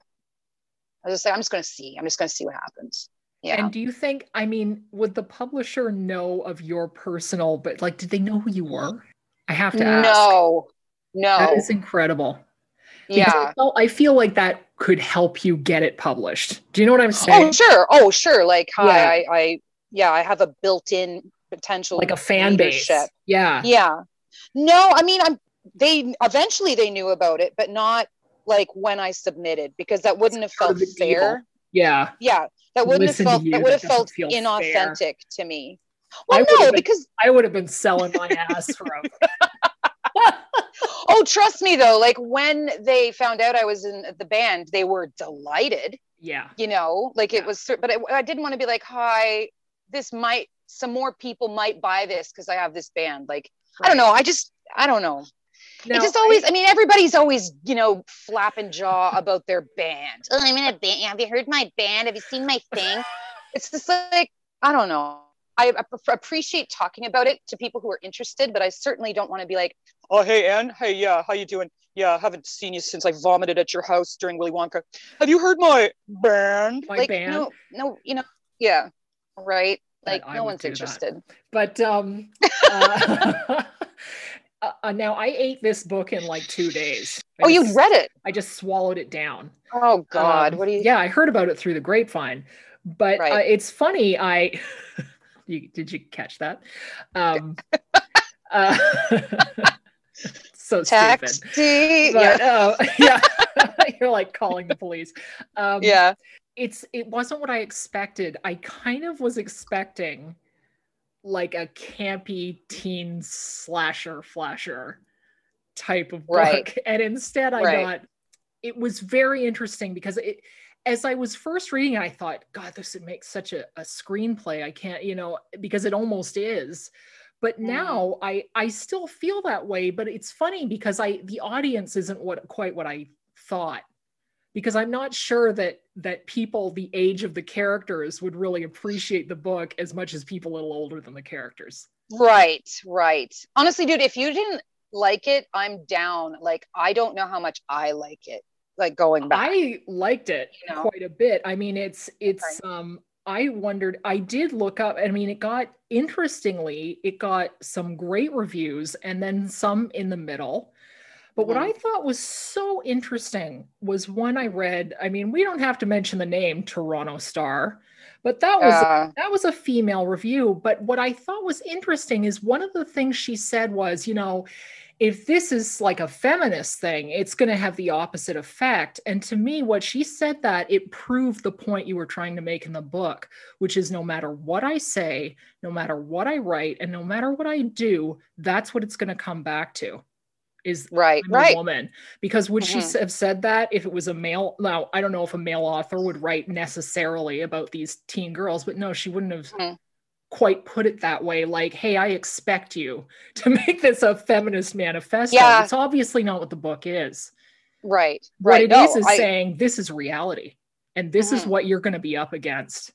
I was just like, I'm just going to see. I'm just going to see what happens. Yeah. and do you think i mean would the publisher know of your personal but like did they know who you were i have to ask no, no. that is incredible yeah. I feel, I feel like that could help you get it published. Do you know what I'm oh, saying? Oh, sure. Oh, sure. Like, hi, Yeah. I, I, yeah, I have a built-in potential, like a fan base. leadership. Yeah. Yeah. No, I mean, I'm. They eventually they knew about it, but not like when I submitted because that wouldn't have felt deal. fair. Yeah. Yeah, that wouldn't Listen have felt. you, That would have felt inauthentic to me. Well, no, been- because I would have been selling my ass for a oh, trust me though. Like when they found out I was in the band, they were delighted. Yeah. you know like Yeah. it was but I, I didn't want to be like hi this might some more people might buy this because i have this band like i don't know i just i don't know Now, it just always I, mean everybody's always you know flapping jaw about their band oh i'm in a band have you heard my band have you seen my thing it's just like i don't know I, I prefer, appreciate talking about it to people who are interested, but I certainly don't want to be like, "Oh, hey, Anne, hey, yeah, how you doing? Yeah, I haven't seen you since I vomited at your house during Willy Wonka. Have you heard my band? My like, band? no, no, you know, yeah, right. Like, no one's do that. interested. but um uh, uh, now I ate this book in like two days. I Oh, you just- read it? I just swallowed it down. Oh God, Um, what do you? Yeah, I heard about it through the grapevine, but uh, it's funny. I you, did you catch that? Um, uh, so stupid. But yeah, uh, yeah, you're like calling the police. Um, yeah. it's it wasn't what I expected. I kind of was expecting like a campy teen slasher flasher type of book, Right. and instead I Right. got it was very interesting because it as I was first reading it, I thought, God, this would make such a, a screenplay. I can't, you know, because it almost is. But Mhm. now I I still feel that way. But it's funny because I the audience isn't what quite what I thought because I'm not sure that that people the age of the characters would really appreciate the book as much as people a little older than the characters. Right, right. Honestly, dude, if you didn't like it, I'm down. Like, I don't know how much I like it. Like going back. I liked it You know? quite a bit. I mean, it's it's um I wondered I did look up I mean it got interestingly it got some great reviews and then some in the middle. But what. I thought was so interesting was one I read. I mean, we don't have to mention the name Toronto Star, but that was Uh, that was a female review but what i thought was interesting is one of the things she said was you know if this is like a feminist thing it's going to have the opposite effect and to me what she said that it proved the point you were trying to make in the book which is no matter what i say no matter what i write and no matter what i do that's what it's going to come back to is right, I'm right. woman. Because would she Mhm. s- have said that if it was a male? Now, I don't know if a male author would write necessarily about these teen girls, but no, she wouldn't have Mhm. Quite put it that way. Like, hey, I expect you to make this a feminist manifesto. Yeah. It's obviously not what the book is. Right, What right. it is No, is I- saying this is reality, and this is Mhm. what you're going to be up against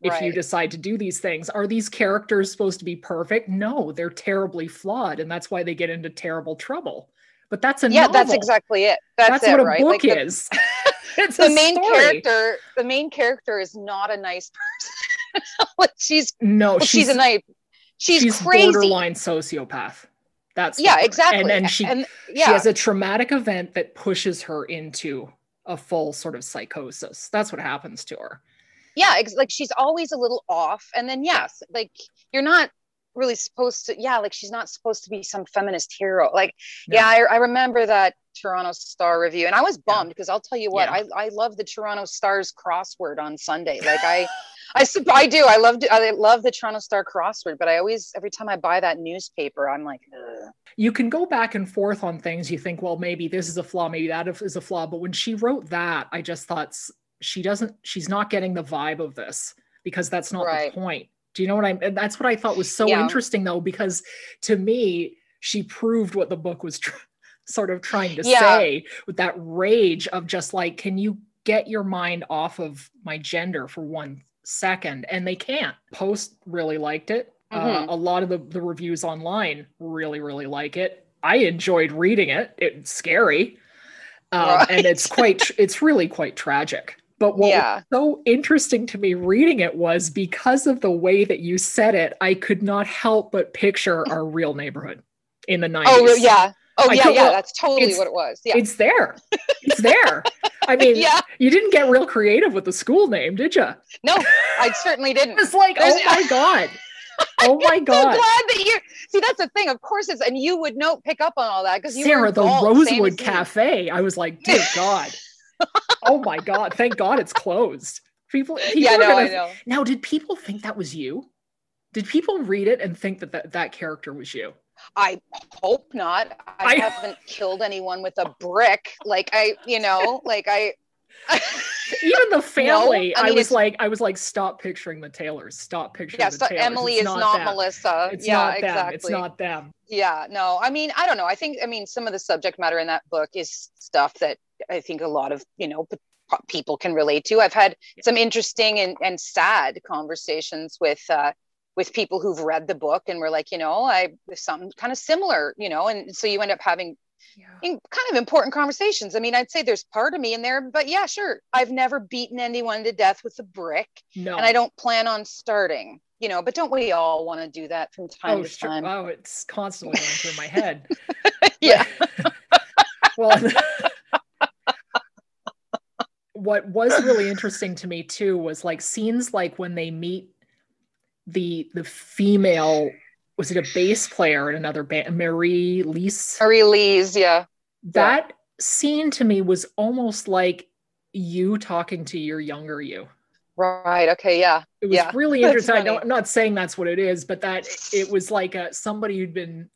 if you decide to do these things. Are these characters supposed to be perfect? No, they're terribly flawed, and that's why they get into terrible trouble. But that's a yeah, novel. that's exactly it. That's, That's it, what a right? book Like the, is. it's the main story. character, the main character is not a nice person. She's No, well, she's, a nice. She's, crazy. borderline sociopath. That's Yeah, exactly. And then she and she yeah, has a traumatic event that pushes her into a full sort of psychosis. That's what happens to her. yeah, ex- like she's always a little off. And then yes, like you're not really supposed to. Yeah, like she's not supposed to be some feminist hero. Like No. yeah, I, I remember that Toronto Star review, and I was bummed because I'll tell you what, Yeah. I I love the Toronto Star's crossword on Sunday. Like I. I, I do. I love I love the Toronto Star crossword, but I always every time I buy that newspaper, I'm like, Ugh. you can go back and forth on things. You think, well, maybe this is a flaw, maybe that is a flaw. But when she wrote that, I just thought she doesn't, she's not getting the vibe of this because that's not Right. the point. Do you know what I'm? and That's what I thought was so Yeah. interesting, though, because to me, she proved what the book was tr- sort of trying to Yeah. say with that rage of just like, can you get your mind off of my gender for one second? And they can't. Post really liked it. Uh, Mhm. a lot of the, the reviews online really, really like it. I enjoyed reading it. It's scary. Um, and it's quite, it's really quite tragic. But what yeah, was so interesting to me reading it was because of the way that you said it, I could not help but picture our real neighborhood in the 90s. Oh yeah. Oh I yeah, yeah. That's totally what it was. Yeah. It's there. It's there. I mean, yeah. you didn't get real creative with the school name, did you? No, I certainly didn't. It's like, There's- oh my God. Oh my god. so glad that you see that's the thing. Of course it's and you would know pick up on all that because you were Sara, in the Rosewood. Cafe. I was like, dear God. oh my God. Thank God it's closed. People, people Yeah, no, gonna- I know. Now, did people think that was you? Did people read it and think that that, that character was you? I hope not. I, I- haven't killed anyone with a brick. Like I, you know, like I. Even the family, I I, mean, was like, I was like, stop picturing the Taylors. Stop picturing yeah, the so. Emily It's is not them. Melissa. It's yeah, not them. exactly. It's not them. yeah no i mean i don't know i think i mean some of the subject matter in that book is stuff that i think a lot of you know people can relate to i've had some interesting and, and sad conversations with uh with people who've read the book and were like you know i something kind of similar you know and so you end up having Yeah. in kind of important conversations i mean i'd say there's part of me in there but yeah sure i've never beaten anyone to death with a brick No. and i don't plan on starting you know but don't we all want to do that from time Oh, to sure. time Oh, it's constantly going through my head. yeah well what was really interesting to me too was like scenes like when they meet the the female was it a bass player in another band marie lise Marie Lee's, yeah. that scene to me was almost like you talking to your younger you Right. Okay. Yeah. it was Yeah, really interesting I i'm not saying that's what it is but that it was like a, somebody who'd been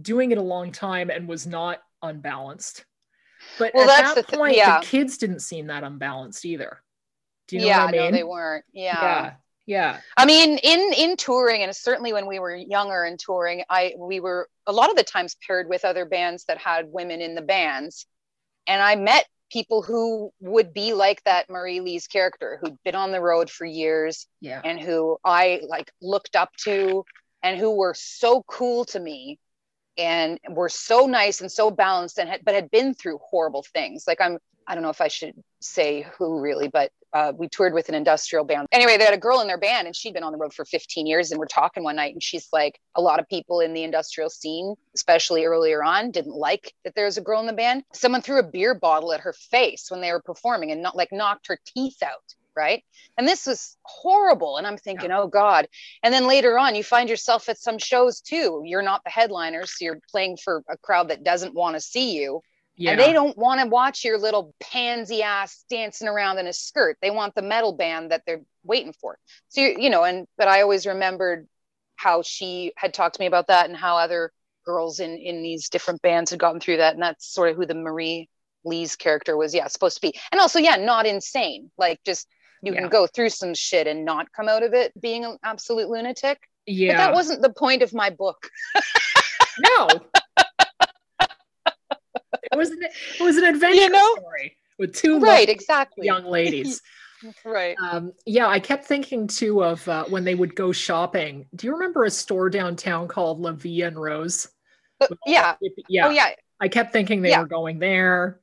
doing it a long time and was not unbalanced but Well, at that's that the point yeah. the kids didn't seem that unbalanced either do you know yeah. what i mean No, they weren't. Yeah. yeah yeah. I mean, in in touring, and certainly when we were younger and touring, I we were a lot of the times paired with other bands that had women in the bands, and I met people who would be like that Marie Lee's character, who'd been on the road for years, yeah. and who I like looked up to, and who were so cool to me, and were so nice and so balanced, and had but had been through horrible things. Like I'm, I don't know if I should say who really, but uh, we toured with an industrial band. Anyway, they had a girl in their band, and she'd been on the road for 15 years. And we're talking one night, and she's like, a lot of people in the industrial scene, especially earlier on, didn't like that there was a girl in the band. Someone threw a beer bottle at her face when they were performing, and not like knocked her teeth out. Right. And this was horrible. And I'm thinking, oh God. And then later on, you find yourself at some shows too. You're not the headliner. So you're playing for a crowd that doesn't want to see you. Yeah And they don't want to watch your little pansy ass dancing around in a skirt. They want the metal band that they're waiting for. So, you, know, and, but I always remembered how she had talked to me about that and how other girls in in these different bands had gotten through that, and that's sort of who the Marie Lee's character was. Yeah, supposed to be, and also yeah, not insane. Like just you Yeah. can go through some shit and not come out of it being an absolute lunatic. Yeah. But that wasn't the point of my book. no. it was an, it was an adventure You know? story with two right, exactly. young ladies. Right. Um, yeah, I kept thinking too of uh, when they would go shopping. Do you remember a store downtown called La Vie en Rose? But yeah. Yeah. Oh yeah. I kept thinking they Yeah. were going there.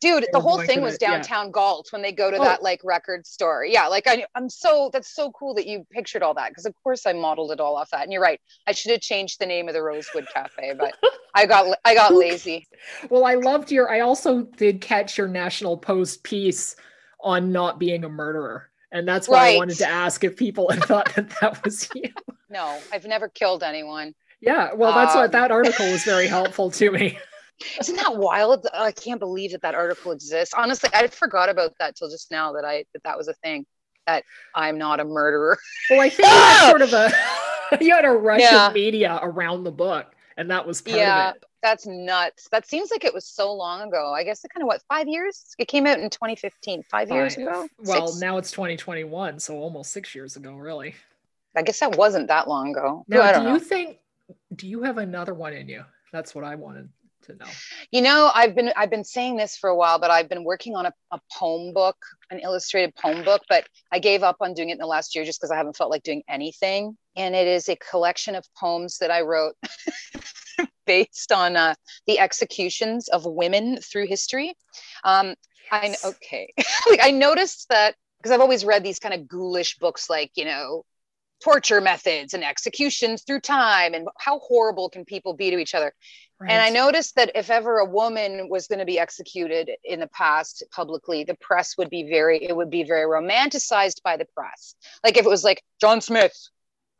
Dude, the whole thing was the- yeah. downtown Galt when they go to Oh. that like record store. Yeah, like I, I'm so that's so cool that you pictured all that because of course I modeled it all off that. And you're right, I should have changed the name of the Rosewood Cafe, but I got I got lazy. Well, I loved your. I also did catch your National Post piece on not being a murderer, and that's why I wanted to ask if people had thought that that was you. No, I've never killed anyone. Yeah, well, that's what Um, that article was very helpful to me. Isn't that wild? I can't believe that that article exists. Honestly, I forgot about that till just now that I that that was a thing. That I'm not a murderer. Well, I think that's sort of a you had a rush Yeah. of media around the book, and that was part Yeah. of it. That's nuts. That seems like it was so long ago. I guess it kind of what five years? It came out in 2015. Five years ago. Well, Six? now it's 2021, so almost six years ago, really. I guess that wasn't that long ago. Now, I do don't know. you think? Do you have another one in you? That's what I wanted to know. You know, I've been I've been saying this for a while, but I've been working on a, a poem book, an illustrated poem book, but I gave up on doing it in the last year just because I haven't felt like doing anything. And it is a collection of poems that I wrote based on uh, the executions of women through history. Um, I kn- okay, like I noticed that because I've always read these kind of ghoulish books, like you know, torture methods and executions through time, and how horrible can people be to each other. And I noticed that if ever a woman was going to be executed in the past publicly, the press would be very, it would be very romanticized by the press. Like if it was like John Smith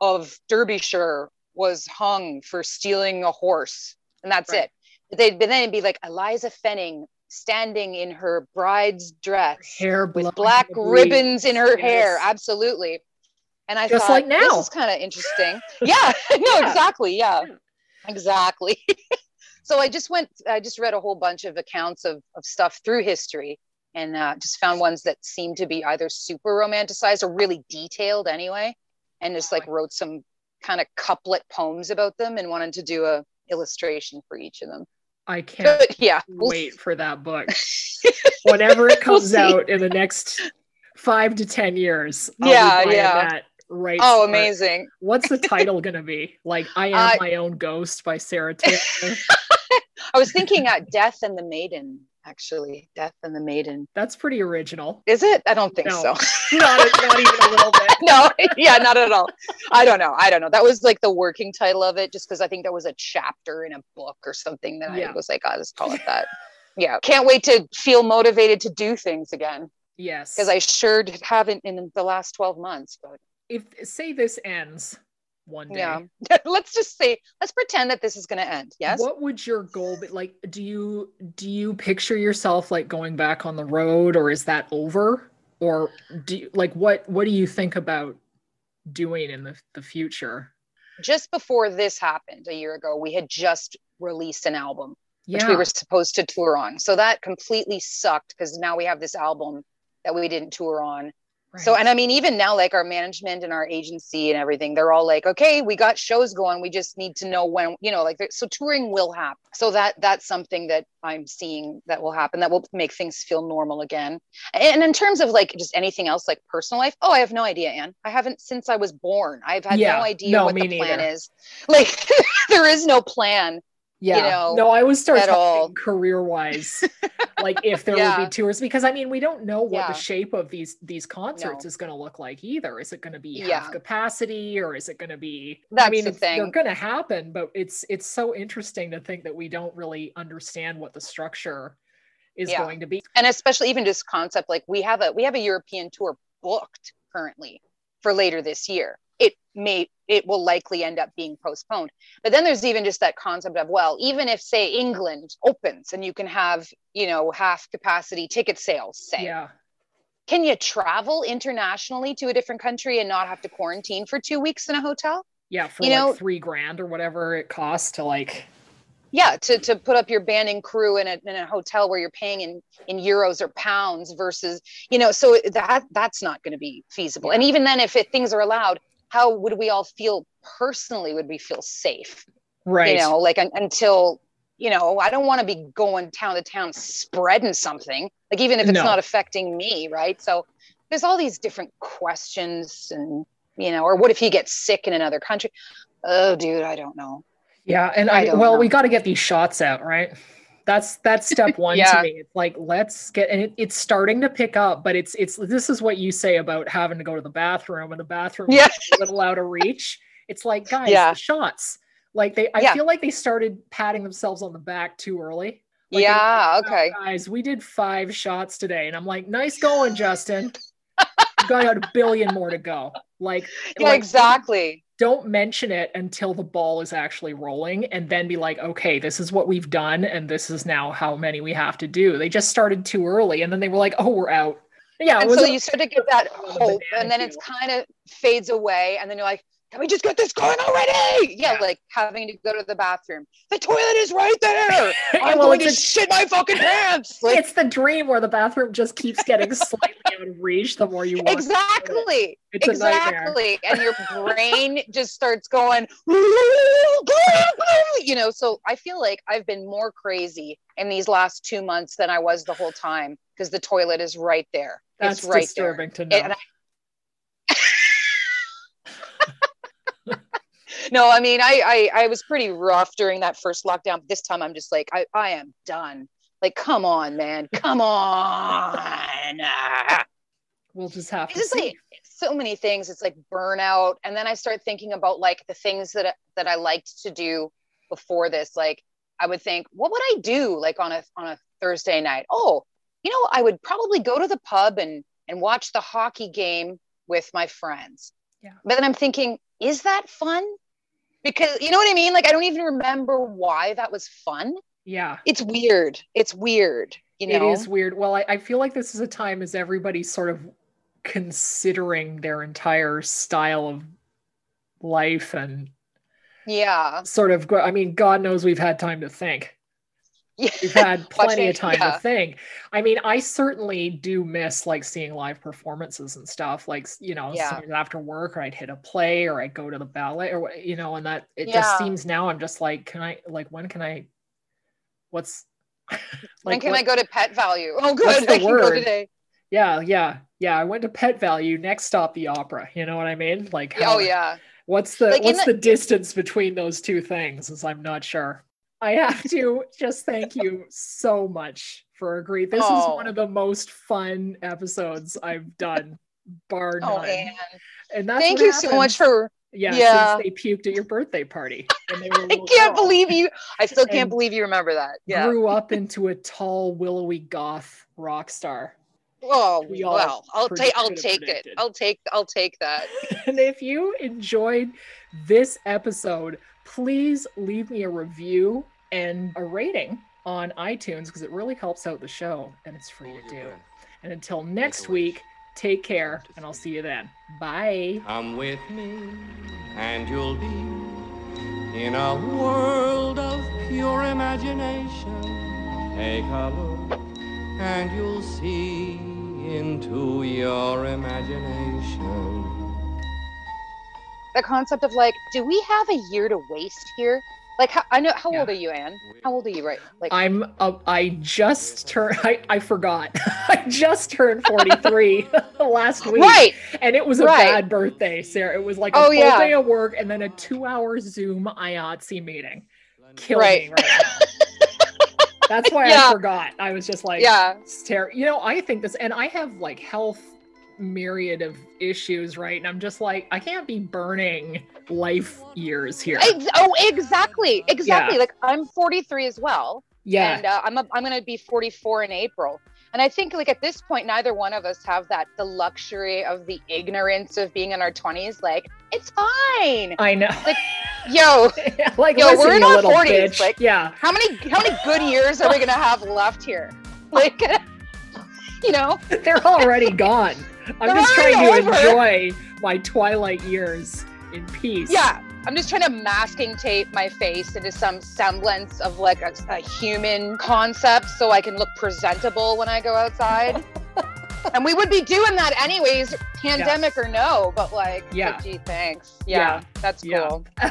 of Derbyshire was hung for stealing a horse, and that's Right. it. But they'd but then it'd be like Eliza Fenning standing in her bride's dress hair with black ribbons in her hair. Absolutely. And I Just thought, like now. this is kind of interesting. yeah, no, Yeah. exactly. Yeah, Yeah. exactly. so I just went, I just read a whole bunch of accounts of, of stuff through history and uh, just found ones that seemed to be either super romanticized or really detailed anyway. And just like wrote some kind of couplet poems about them and wanted to do a illustration for each of them. I can't But yeah, wait for that book. Whenever it We'll comes out in the next five to ten years, I'll Yeah, yeah. that right. Oh, amazing. What's the title gonna be? Like I am Uh, my own ghost by Sara Taylor. I was thinking uh, Death and the Maiden, actually. Death and the Maiden. That's pretty original. Is it? I don't think No. so. Not, not even a little bit. no, yeah, not at all. I don't know. I don't know. That was like the working title of it, just because I think that was a chapter in a book or something that Yeah. I was like, I'll just call it that. yeah. Can't wait to feel motivated to do things again Yes. because I sure haven't in the last 12 months. But if say this ends one day. yeah, let's just say, let's pretend that this is going to end. Yes. What would your goal be? Like, do you do you picture yourself like going back on the road, or is that over? Or do you, like what what do you think about doing in the, the future? Just before this happened a year ago, we had just released an album. which Yeah, we were supposed to tour on. So that completely sucked because now we have this album that we didn't tour on. So, and I mean, even now, like our management and our agency and everything, they're all like, okay, we got shows going. We just need to know when, you know, like, so touring will happen. So that, that's something that I'm seeing that will happen that will make things feel normal again. And in terms of like just anything else, like personal life, oh, I have no idea, Anne. I haven't since I was born. I've had Yeah, no idea no, what the plan neither. is. Like, there is no plan. Yeah. know, no, I would start at all. talking career wise, like if there would Yeah. be tours, because I mean, we don't know what Yeah. the shape of these these concerts No. is going to look like either. Is it going to be Yeah. half capacity, or is it going to be? I mean, the it's, they're going to happen, but it's it's so interesting to think that we don't really understand what the structure is going to be. and especially even just concept like we have a we have a european tour booked currently for later this year it may it will likely end up being postponed. But then there's even just that concept of well even if say england opens and you can have you know half capacity ticket sales say Yeah. can you travel internationally to a different country and not have to quarantine for two weeks in a hotel? Yeah, for You like know- three grand or whatever it costs to like yeah to, to put up your band and crew in a, in a hotel where you're paying in in euros or pounds versus you know so that that's not going to be feasible. And even then if it, things are allowed how would we all feel personally would we feel safe right you know like un- until you know oh, i don't want to be going town to town spreading something like even if it's No. not affecting me right so there's all these different questions and you know or what if you get sick in another country oh dude i don't know Yeah, and I I, well, know. we got to get these shots out, right? That's that's step one Yeah. to me. It's like let's get, and it, it's starting to pick up, but it's it's this is what you say about having to go to the bathroom, and the bathroom Yeah. is a little out of reach. It's like guys, Yeah. the shots. Like they, I Yeah. feel like they started patting themselves on the back too early. Like, yeah "Oh, okay guys, we did five shots today, and I'm like, nice going, Justin. got a billion more to go. Like, yeah like, exactly don't mention it until the ball is actually rolling and then be like okay this is what we've done and this is now how many we have to do. They just started too early and then they were like oh we're out. Yeah and so you start to get that hope and then it's kind of fades away and then you're like can we just get this going already! Yeah, Yeah. like having to go to the bathroom. The toilet is right there! I'm well, going to a- shit my fucking pants! Like it's the dream where the bathroom just keeps getting slightly out of reach the more you walk exactly! It's a exactly! And your brain just starts going you know so i feel like i've been more crazy in these last two months than i was the whole time because the toilet is right there. That's it's right disturbing to know no i mean I, I i was pretty rough during that first lockdown but this time i'm just like i, I am done. Like come on man. Come on. We'll just have it's to just see. like so many things. It's like burnout. And then i start thinking about like the things that I- that i liked to do before this. Like i would think what would i do like on a on a thursday night? Oh you know i would probably go to the pub and and watch the hockey game with my friends Yeah. but then i'm thinking is that fun? Because you know what i mean? Like i don't even remember why that was fun. Yeah. It's weird. It's weird you know? It is weird. Well, I, I feel like this is a time as everybody's sort of considering their entire style of life and yeah. sort of, I mean, God knows we've had time to think. Yeah We've had plenty of time yeah. to think. I mean, I certainly do miss like seeing live performances and stuff. Like, you know, Yeah. after work, or I'd hit a play, or I'd go to the ballet, or you know, and that it just seems now I'm just like, can I like when can I? What's when can what- I go to Pet Valu? Oh, good. I can go word? today. Yeah, yeah, yeah. I went to Pet Valu. Next stop, the opera. You know what I mean? Like, Oh, yeah. What's the Like, what's the- the distance between those two things? Is I'm not sure. I have to just thank you so much for agreeing. This is Oh. one of the most fun episodes I've done, bar Oh, none. Anne. and that's Thank you so much for. yeah, yeah. since they puked at your birthday party. when they were a I can't girl. believe you. I still can't And believe you remember that. Yeah. grew up into a tall, willowy goth rock star. Oh we all well, I'll take. I'll could have take it. I'll take. I'll take that. And if you enjoyed this episode, please leave me a review and a rating on iTunes because it really helps out the show and it's free to do. And until next week, take care and I'll see you then. Bye. Come with me, and you'll be in a world of pure imagination. Take a look, and you'll see into your imagination. The concept of like, do we have a year to waste here? Like, how, I know. How Yeah. old are you, Anne? How old are you, right? Like, I'm uh, I just turned I, I forgot. I just turned 43 last week. right. And it was a Right. bad birthday, Sara. It was like a Oh, full yeah. day of work and then a two hour Zoom IOTC meeting. Killed Right. me right. That's why Yeah. I forgot. I was just like, Yeah. stare. You know, I think this, and I have like health myriad of issues, right? And I'm just like, I can't be burning life years here. Ex- oh, exactly. Exactly. Yeah. Like, I'm 43 as well. yeah. and uh, I'm a, I'm going to be 44 in April. And I think like at this point, neither one of us have that the luxury of the ignorance of being in our 20s. Like it's fine. I know. Like, Yo, like, Yo, we're in our 40s, bitch. like- yeah. how many how many good years are we going to have left here? Like, you know, They're already gone. I'm just trying to enjoy my twilight years in peace. yeah. I'm just trying to masking tape my face into some semblance of like a, a human concept so I can look presentable when I go outside. and we would be doing that anyways, pandemic or no, but like, Yeah. yeah. gee, thanks. Yeah, Yeah. that's Yeah. cool.